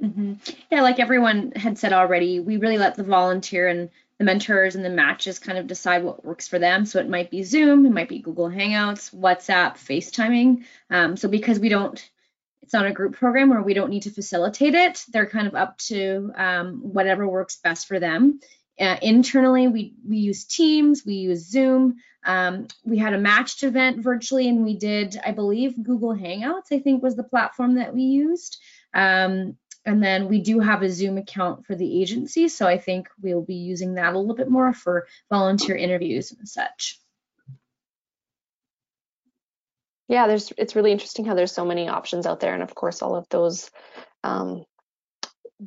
hmm Yeah, like everyone had said already, we really let the volunteer and the mentors and the matches kind of decide what works for them. So it might be Zoom, it might be Google Hangouts, WhatsApp, FaceTiming. Um, so because we don't, it's not a group program where we don't need to facilitate it, they're kind of up to um, whatever works best for them. Uh, internally, we we use Teams, we use Zoom. Um, we had a matched event virtually, and we did, I believe, Google Hangouts. I think was the platform that we used. Um, and then we do have a Zoom account for the agency, so I think we'll be using that a little bit more for volunteer interviews and such. Yeah, there's it's really interesting how there's so many options out there, and of course all of those um,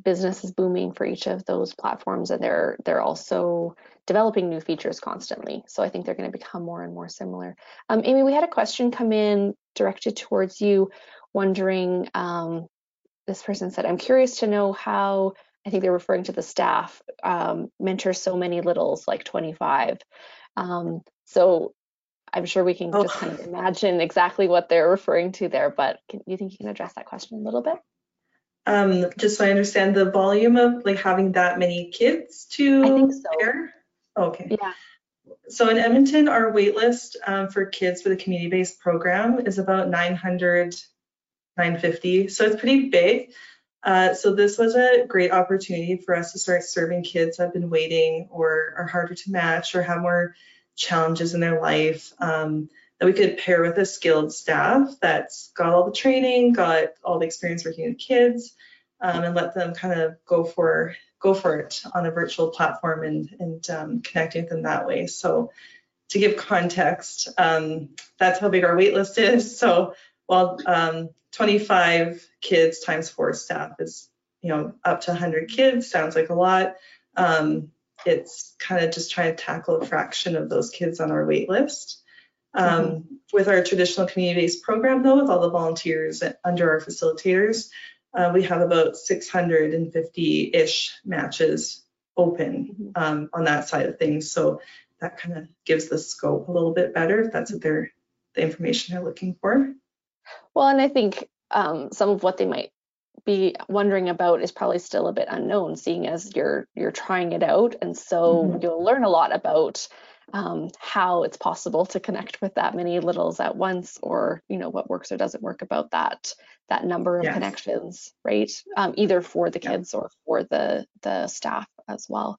business is booming for each of those platforms, and they're they're also developing new features constantly. So I think they're going to become more and more similar. Um, Amy, we had a question come in directed towards you, wondering. Um, this person said, "I'm curious to know how." I think they're referring to the staff um, mentor so many littles, like 25. Um, so I'm sure we can Oh. just kind of imagine exactly what they're referring to there, but can, you think you can address that question a little bit? Um, just so I understand the volume of like having that many kids to I think so. Okay. Yeah. So in Edmonton, our wait list um, for kids for the community-based program is about 900, 950. So it's pretty big. Uh, so this was a great opportunity for us to start serving kids that have been waiting or are harder to match or have more challenges in their life um, that we could pair with a skilled staff that's got all the training, got all the experience working with kids, um, and let them kind of go for go for it on a virtual platform and and um, connecting with them that way. So to give context, um, that's how big our wait list is. So while um, 25 kids times four staff is you know up to 100 kids sounds like a lot. Um, it's kind of just trying to tackle a fraction of those kids on our wait list. Um, With our traditional community-based program, though, with all the volunteers under our facilitators, uh, we have about 650-ish matches open um, on that side of things. So that kind of gives the scope a little bit better if that's what they're the information they're looking for. Well, and I think um, some of what they might be wondering about is probably still a bit unknown, seeing as you're you're trying it out, and so Mhm. you'll learn a lot about um, how it's possible to connect with that many littles at once, or you know what works or doesn't work about that that number of Yes. connections, right? Um, either for the Yeah. kids or for the the staff as well.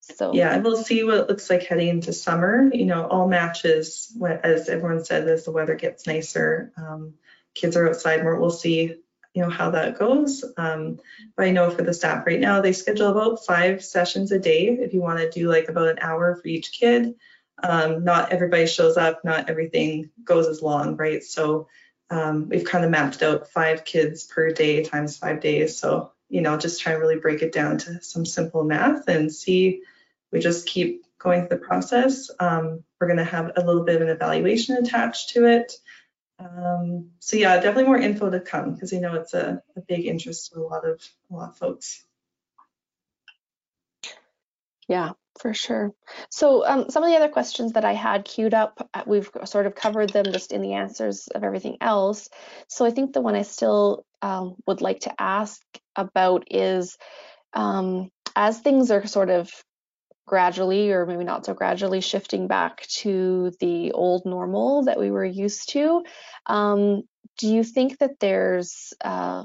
So Yeah, and we'll see what it looks like heading into summer. You know, all matches, as everyone said, as the weather gets nicer, um, kids are outside more. We'll see, you know, how that goes. Um, but I know for the staff right now, they schedule about five sessions a day. If you want to do like about an hour for each kid, um, not everybody shows up, not everything goes as long, right? So um, we've kind of mapped out five kids per day times five days. So you know, just try and really break it down to some simple math and see we just keep going through the process. Um, we're going to have a little bit of an evaluation attached to it. Um, so yeah, definitely more info to come because I know it's a, a big interest to a lot of a lot of folks. Yeah, for sure. So um, some of the other questions that I had queued up, uh, we've sort of covered them just in the answers of everything else. So I think the one I still um, would like to ask about is um, as things are sort of gradually or maybe not so gradually shifting back to the old normal that we were used to, um, do you think that there's uh,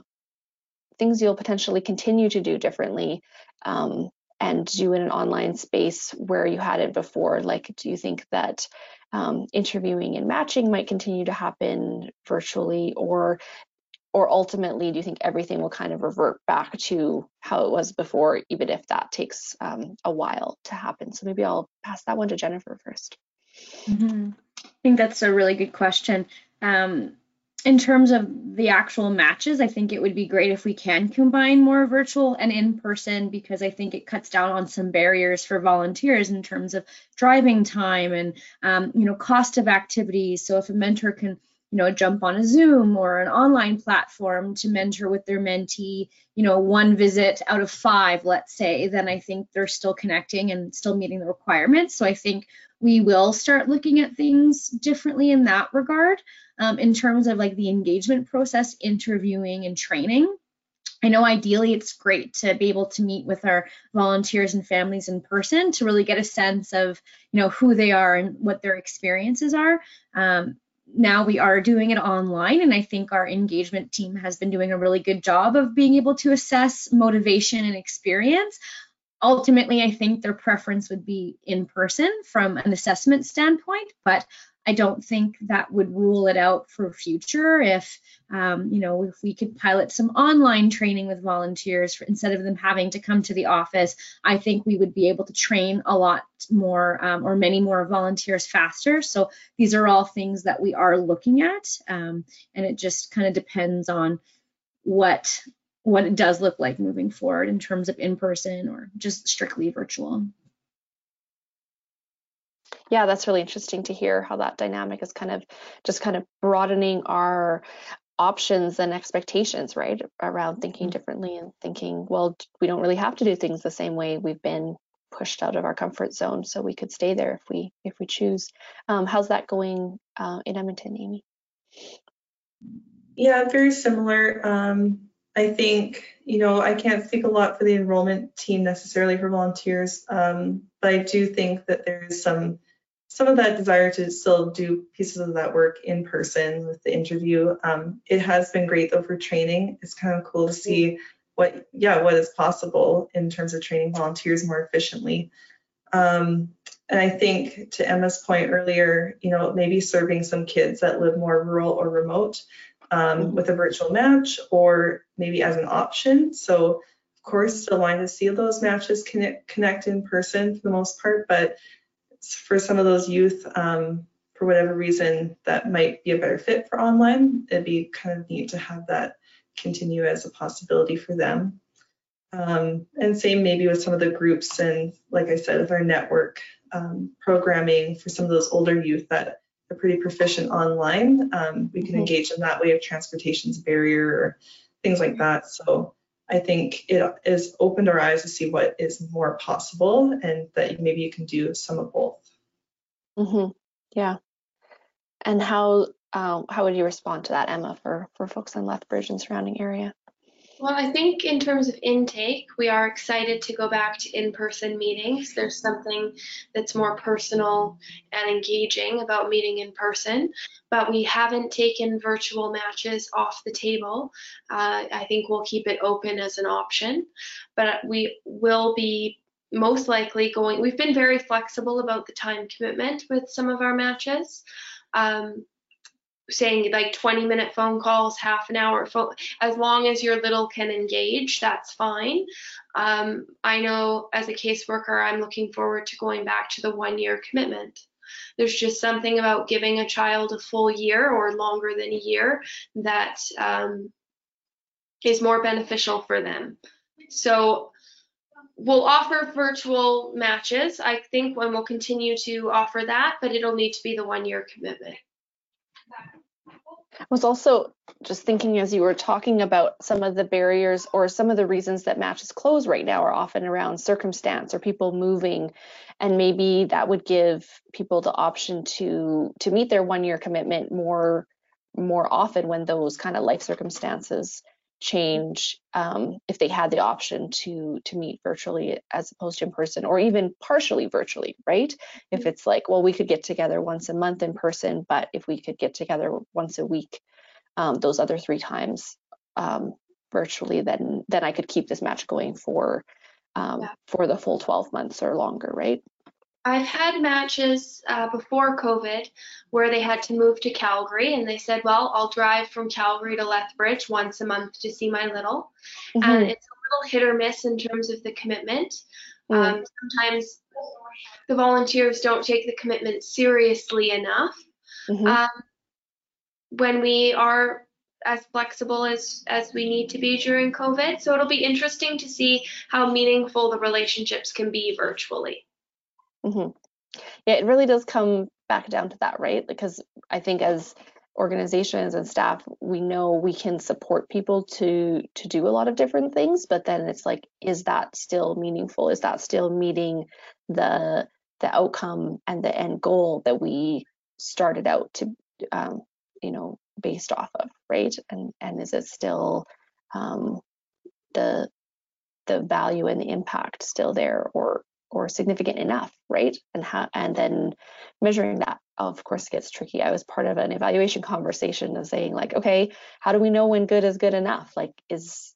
things you'll potentially continue to do differently um, and do in an online space where you had it before? Like, do you think that um, interviewing and matching might continue to happen virtually, or or ultimately, do you think everything will kind of revert back to how it was before, even if that takes um, a while to happen? So maybe I'll pass that one to Jennifer first. Mhm. I think that's a really good question. Um, in terms of the actual matches, I think it would be great if we can combine more virtual and in person because I think it cuts down on some barriers for volunteers in terms of driving time and um, you know cost of activities. So if a mentor can you know jump on a Zoom or an online platform to mentor with their mentee, you know one visit out of five, let's say, then I think they're still connecting and still meeting the requirements. So I think we will start looking at things differently in that regard um, in terms of like the engagement process, interviewing and training. I know ideally it's great to be able to meet with our volunteers and families in person to really get a sense of you know who they are and what their experiences are. Um, now we are doing it online and I think our engagement team has been doing a really good job of being able to assess motivation and experience. Ultimately i think their preference would be in person from an assessment standpoint but i don't think that would rule it out for future if um, you know if we could pilot some online training with volunteers for, instead of them having to come to the office i think we would be able to train a lot more um, or many more volunteers faster so these are all things that we are looking at um, and it just kind of depends on what what it does look like moving forward in terms of in person or just strictly virtual. Yeah, that's really interesting to hear how that dynamic is kind of just kind of broadening our options and expectations, right? Around thinking differently and thinking, well, we don't really have to do things the same way we've been pushed out of our comfort zone, so we could stay there if we if we choose. Um, how's that going uh, in Edmonton, Amy? Yeah, very similar. Um, I think, you know, I can't speak a lot for the enrollment team necessarily for volunteers, um, but I do think that there is some some of that desire to still do pieces of that work in person with the interview. Um, it has been great though for training. It's kind of cool to see what, yeah, what is possible in terms of training volunteers more efficiently. Um, and I think to Emma's point earlier, you know, maybe serving some kids that live more rural or remote um, with a virtual match or maybe as an option. So of course, still wanting to see those matches connect, connect in person for the most part, but for some of those youth, um, for whatever reason, that might be a better fit for online. It'd be kind of neat to have that continue as a possibility for them. Um, and same maybe with some of the groups and like I said, with our network um, programming for some of those older youth that are pretty proficient online, um, we can Mhm. engage in that way if transportation's a barrier or things like that. So I think it has opened our eyes to see what is more possible and that maybe you can do some of both. hmm Yeah. And how um, how would you respond to that, Emma, for for folks in Lethbridge and surrounding area? Well, I think in terms of intake, we are excited to go back to in-person meetings. There's something that's more personal and engaging about meeting in person, but we haven't taken virtual matches off the table. Uh, I think we'll keep it open as an option, but we will be most likely going, we've been very flexible about the time commitment with some of our matches. Um, saying like 20 minute phone calls, half an hour phone, as long as your little can engage, that's fine. Um, I know as a caseworker, I'm looking forward to going back to the one year commitment. There's just something about giving a child a full year or longer than a year that um, is more beneficial for them. So we'll offer virtual matches, I think, when we'll continue to offer that, but it'll need to be the one year commitment. I was also just thinking as you were talking about some of the barriers or some of the reasons that matches close right now are often around circumstance or people moving. And maybe that would give people the option to to meet their one year commitment more more often when those kind of life circumstances change um, if they had the option to to meet virtually as opposed to in person or even partially virtually right if Mm-hmm. it's like well we could get together once a month in person but if we could get together once a week um, those other three times um, virtually then then i could keep this match going for um, Yeah. for the full 12 months or longer right I've had matches uh, before COVID where they had to move to Calgary and they said, well, I'll drive from Calgary to Lethbridge once a month to see my little. And Mhm. it's a little hit or miss in terms of the commitment. Mm. Um, sometimes the volunteers don't take the commitment seriously enough. Mhm. Um, when we are as flexible as as we need to be during COVID, so it'll be interesting to see how meaningful the relationships can be virtually. Hmm Yeah, it really does come back down to that, right? Because I think as organizations and staff, we know we can support people to to do a lot of different things, but then it's like, is that still meaningful? Is that still meeting the the outcome and the end goal that we started out to, um, you know, based off of, right? And and is it still um, the the value and the impact still there, or or significant enough, right? And how and then measuring that, of course, gets tricky. I was part of an evaluation conversation of saying like, okay, how do we know when good is good enough? Like, is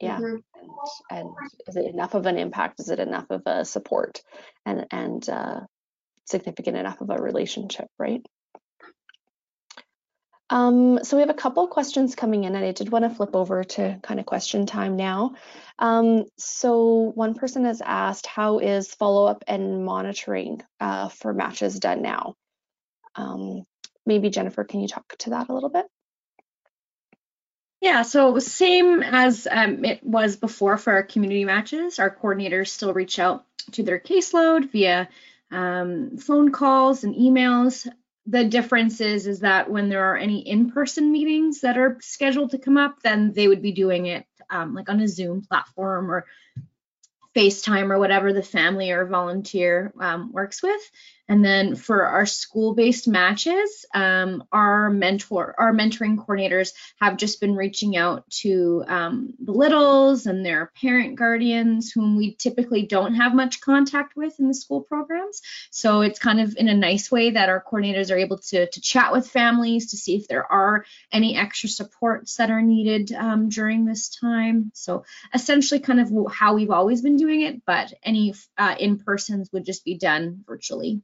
yeah, Mhm. and, and is it enough of an impact? Is it enough of a support and and uh, significant enough of a relationship, right? Um, so we have a couple questions coming in, and I did want to flip over to kind of question time now. Um, so one person has asked, how is follow-up and monitoring uh, for matches done now? Um, maybe Jennifer, can you talk to that a little bit? Yeah, so same as um, it was before for our community matches, our coordinators still reach out to their caseload via um, phone calls and emails. The difference is, is that when there are any in-person meetings that are scheduled to come up, then they would be doing it um, like on a Zoom platform or FaceTime or whatever the family or volunteer um, works with. And then for our school-based matches, um, our mentor, our mentoring coordinators have just been reaching out to um, the littles and their parent guardians, whom we typically don't have much contact with in the school programs. So it's kind of in a nice way that our coordinators are able to, to chat with families to see if there are any extra supports that are needed um, during this time. So essentially, kind of how we've always been doing it, but any uh, in-persons would just be done virtually.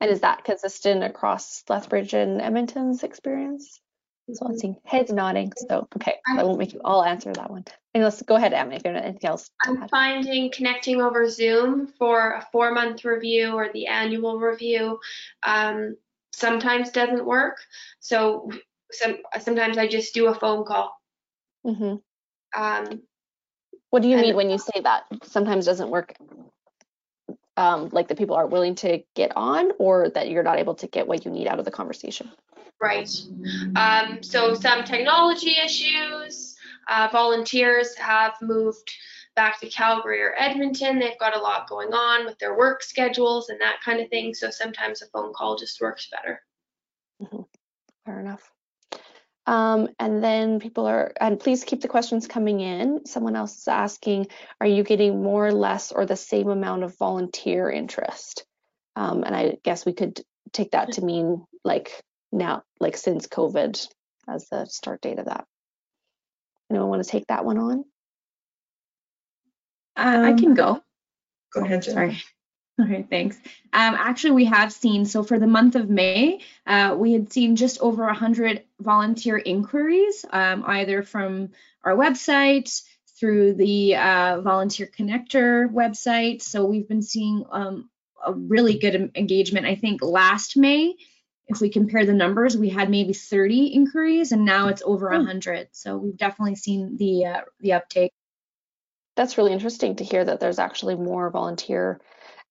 And is that consistent across Lethbridge and Edmonton's experience? So I'm seeing heads nodding. So okay, I won't make you all answer that one. And let's go ahead, Emma, if you have anything else. I'm finding connecting over Zoom for a four month review or the annual review um, sometimes doesn't work. So some, sometimes I just do a phone call. Mhm. Um, What do you mean when you say that sometimes doesn't work? Um, like that people aren't willing to get on, or that you're not able to get what you need out of the conversation? right. Um, so some technology issues. Uh, volunteers have moved back to Calgary or Edmonton. They've got a lot going on with their work schedules and that kind of thing. So sometimes a phone call just works better. Fair enough. Um, and then people are, and please keep the questions coming in. Someone else is asking, are you getting more, less, or the same amount of volunteer interest? Um, and I guess we could take that to mean like now, like since COVID as the start date of that. Anyone want to take that one on? Uh, I can go. Go ahead, Jen. Sorry. Okay, thanks. Um, actually, we have seen, so for the month of May, uh, we had seen just over 100 volunteer inquiries, um, either from our website, through the uh, Volunteer Connector website. So we've been seeing um, a really good engagement. I think last May, if we compare the numbers, we had maybe 30 inquiries, and now it's over 100. So we've definitely seen the uh, the uptake. That's really interesting to hear that there's actually more volunteer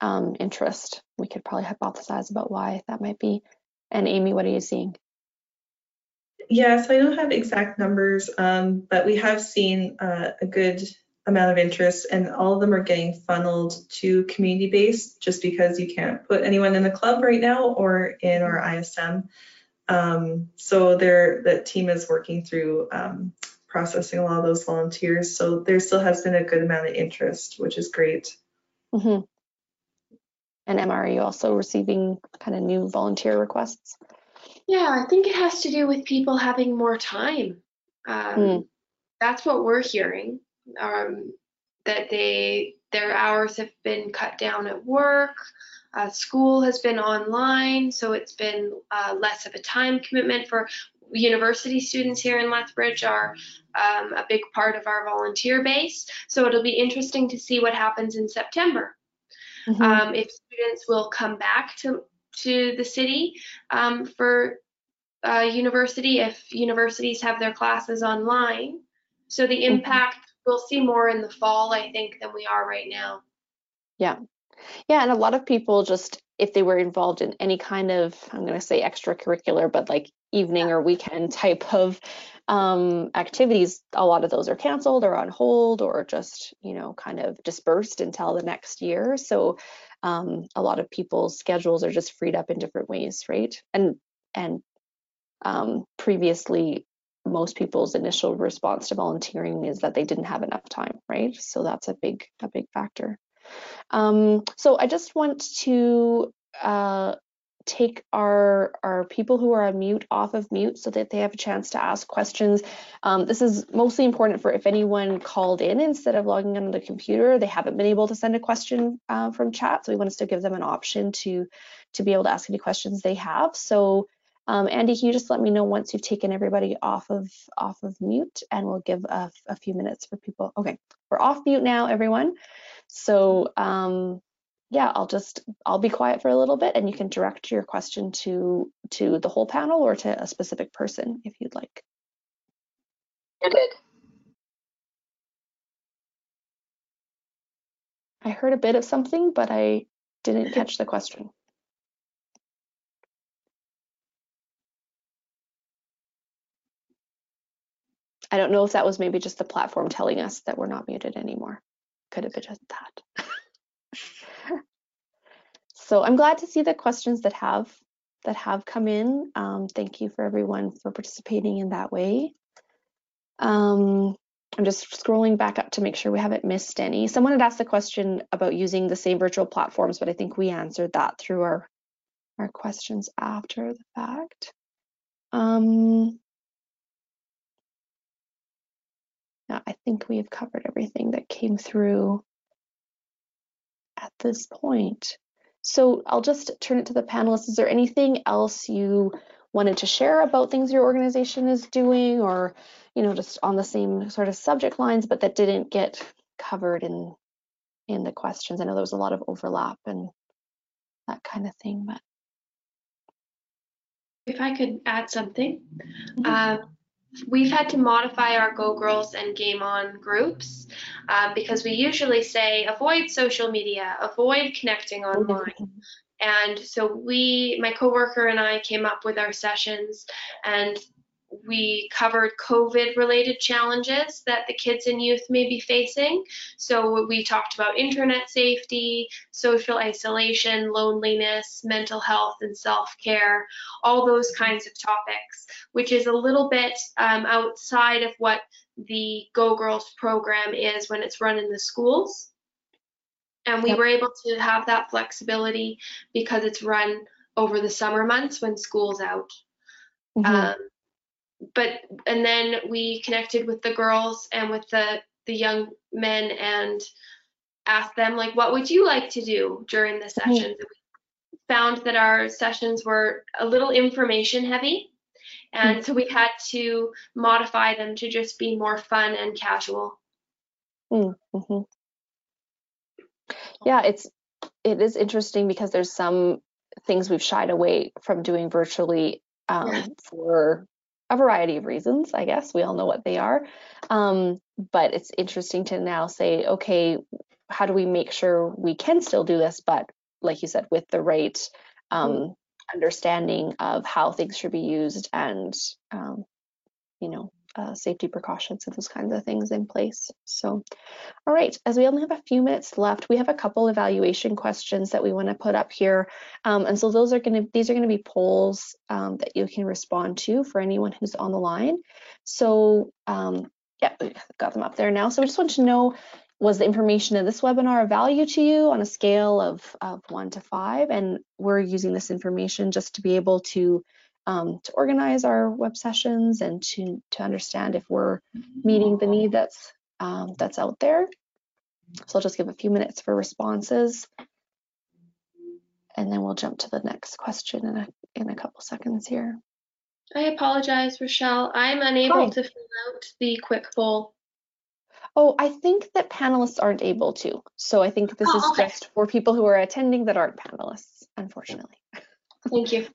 um, interest. We could probably hypothesize about why that might be. And Amy, what are you seeing? Yeah, so I don't have exact numbers, um, but we have seen uh, a good amount of interest, and all of them are getting funneled to community based just because you can't put anyone in the club right now or in our ISM. Um, so there, the team is working through um, processing a lot of those volunteers. So there still has been a good amount of interest, which is great. Mm-hmm. And Emma, are you also receiving kind of new volunteer requests? Yeah, I think it has to do with people having more time. Um, mm. That's what we're hearing. Um, that they their hours have been cut down at work. Uh, school has been online, so it's been uh, less of a time commitment for university students here in Lethbridge are um, a big part of our volunteer base. So it'll be interesting to see what happens in September mm-hmm. um, if students will come back to to the city um, for uh, university if universities have their classes online. So the mm-hmm. impact mm-hmm. we'll see more in the fall, I think, than we are right now. Yeah. Yeah, and a lot of people just if they were involved in any kind of I'm going to say extracurricular, but like evening or weekend type of um, activities, a lot of those are canceled or on hold or just, you know, kind of dispersed until the next year. So um, a lot of people's schedules are just freed up in different ways, right? And and um, previously, most people's initial response to volunteering is that they didn't have enough time, right? So that's a big a big factor. Um, so I just want to uh, take our our people who are on mute off of mute so that they have a chance to ask questions. Um, this is mostly important for if anyone called in instead of logging on the computer, they haven't been able to send a question uh, from chat. So we want to still give them an option to to be able to ask any questions they have. So um, Andy, can you just let me know once you've taken everybody off of off of mute, and we'll give a, a few minutes for people. Okay, we're off mute now, everyone. So um, yeah, I'll just I'll be quiet for a little bit and you can direct your question to to the whole panel or to a specific person if you'd like. Good. I heard a bit of something, but I didn't catch the question. I don't know if that was maybe just the platform telling us that we're not muted anymore. Could have been just that. So I'm glad to see the questions that have that have come in. Um, thank you for everyone for participating in that way. Um, I'm just scrolling back up to make sure we haven't missed any. Someone had asked the question about using the same virtual platforms, but I think we answered that through our our questions after the fact. Um, yeah, I think we have covered everything that came through at this point. So I'll just turn it to the panelists. Is there anything else you wanted to share about things your organization is doing or, you know, just on the same sort of subject lines, but that didn't get covered in in the questions? I know there was a lot of overlap and that kind of thing, but if I could add something. Mm-hmm. Uh, we've had to modify our Go Girls and Game On groups um, because we usually say avoid social media, avoid connecting online. And so we, my coworker and I came up with our sessions and we covered COVID related challenges that the kids and youth may be facing. So we talked about internet safety, social isolation, loneliness, mental health, and self care, all those kinds of topics, which is a little bit um, outside of what the Go Girls program is when it's run in the schools. And we Yep. were able to have that flexibility because it's run over the summer months when school's out. Mhm. Um, but and then we connected with the girls and with the the young men and asked them like, what would you like to do during the sessions? And we found that our sessions were a little information heavy, and so we had to modify them to just be more fun and casual. Mm-hmm. Yeah, it's it is interesting because there's some things we've shied away from doing virtually um, Yeah. for a variety of reasons. I guess we all know what they are, um, but it's interesting to now say, okay, how do we make sure we can still do this, but like you said, with the right um, understanding of how things should be used and um, you know uh, safety precautions and those kinds of things in place. So. All right, as we only have a few minutes left, we have a couple evaluation questions that we want to put up here. Um, and so those are going to, these are going to be polls um, that you can respond to for anyone who's on the line. So um, yeah, got them up there now. So we just want to know, was the information in this webinar of value to you on a scale of, of one to five? And we're using this information just to be able to um, to organize our web sessions and to, to understand if we're meeting the need that's um, that's out there. So I'll just give a few minutes for responses. And then we'll jump to the next question in a, in a couple seconds here. I apologize, Rochelle. I'm unable Hi. to fill out the quick poll. Oh, I think that panelists aren't able to. So I think this Oh, is okay. just for people who are attending that aren't panelists, unfortunately. Thank you.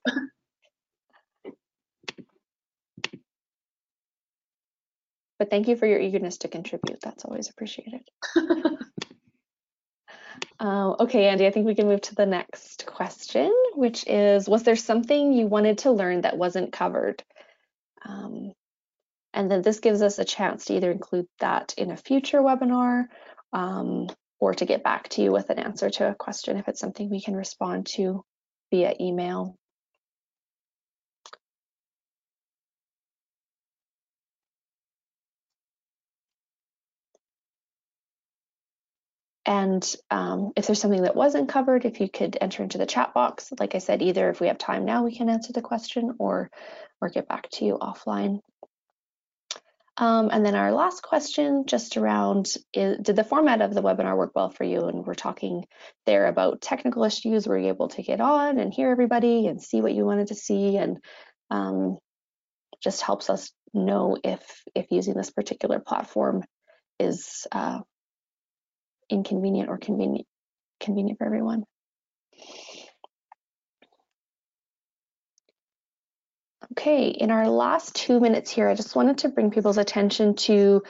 But thank you for your eagerness to contribute. That's always appreciated. Uh, okay, Andy, I think we can move to the next question, which is Was there something you wanted to learn that wasn't covered? Um, and then this gives us a chance to either include that in a future webinar um, or to get back to you with an answer to a question if it's something we can respond to via email. And um, if there's something that wasn't covered, if you could enter into the chat box, like I said, either if we have time now, we can answer the question or, or get back to you offline. Um, and then our last question, just around, is, did the format of the webinar work well for you? And we're talking there about technical issues. Were you able to get on and hear everybody and see what you wanted to see? And um, just helps us know if if using this particular platform is uh, inconvenient or convenient convenient for everyone. Okay, in our last two minutes here, I just wanted to bring people's attention to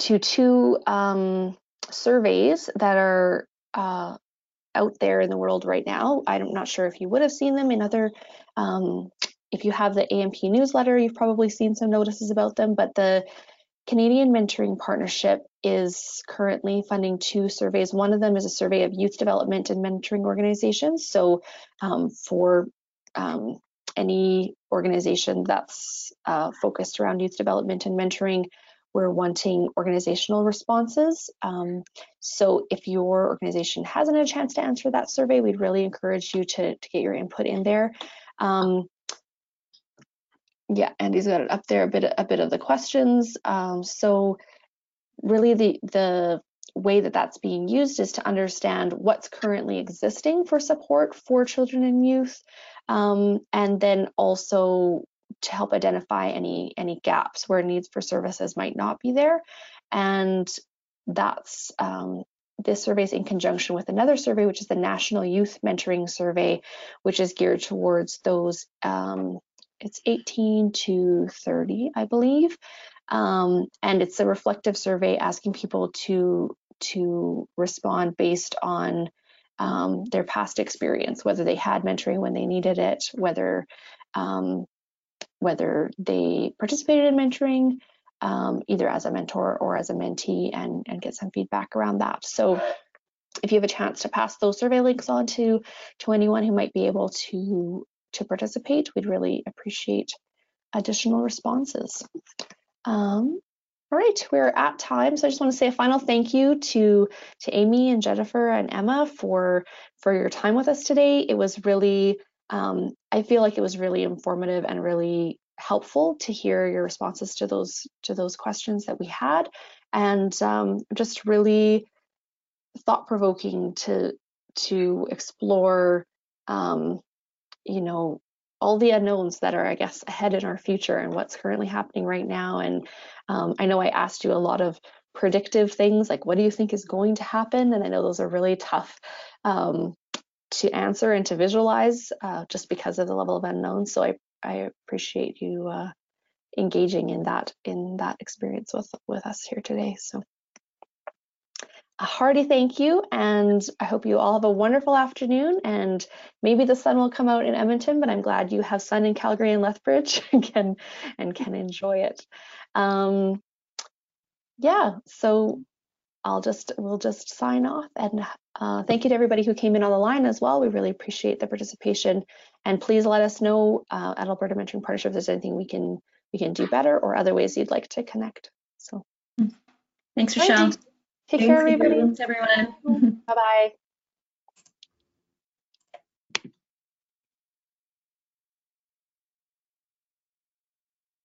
to two um, surveys that are uh, out there in the world right now. I'm not sure if you would have seen them in other. Um, if you have the AMP newsletter, you've probably seen some notices about them, but the Canadian Mentoring Partnership is currently funding two surveys. One of them is a survey of youth development and mentoring organizations. So, um, for um, any organization that's uh, focused around youth development and mentoring, we're wanting organizational responses. Um, so, if your organization hasn't had a chance to answer that survey, we'd really encourage you to, to get your input in there. Um, yeah, Andy's got it up there a bit a bit of the questions. Um, so really the the way that that's being used is to understand what's currently existing for support for children and youth, um, and then also to help identify any any gaps where needs for services might not be there, and that's um, this survey is in conjunction with another survey, which is the National Youth Mentoring Survey, which is geared towards those um, it's 18 to 30, I believe. Um, and it's a reflective survey asking people to to respond based on um, their past experience, whether they had mentoring when they needed it, whether um, whether they participated in mentoring, um, either as a mentor or as a mentee, and, and get some feedback around that. So if you have a chance to pass those survey links on to, to anyone who might be able to, to participate, we'd really appreciate additional responses. Um, all right, we're at time, so I just want to say a final thank you to to Amy and Jennifer and Emma for for your time with us today. It was really, um, I feel like it was really informative and really helpful to hear your responses to those to those questions that we had, and um, just really thought provoking to to explore, um, you know, all the unknowns that are, I guess, ahead in our future and what's currently happening right now. And um, I know I asked you a lot of predictive things, like what do you think is going to happen? And I know those are really tough um, to answer and to visualize uh, just because of the level of unknown. So I, I appreciate you uh, engaging in that in that experience with with us here today. So a hearty thank you, and I hope you all have a wonderful afternoon. And maybe the sun will come out in Edmonton, but I'm glad you have sun in Calgary and Lethbridge and can and can enjoy it. Um, yeah, so I'll just we'll just sign off and uh, thank you to everybody who came in on the line as well. We really appreciate the participation, and please let us know uh, at Alberta Mentoring Partnership if there's anything we can we can do better or other ways you'd like to connect. So Thanks, All right. Rochelle. Take Thanks, care, everybody. Thanks, everyone. Bye bye.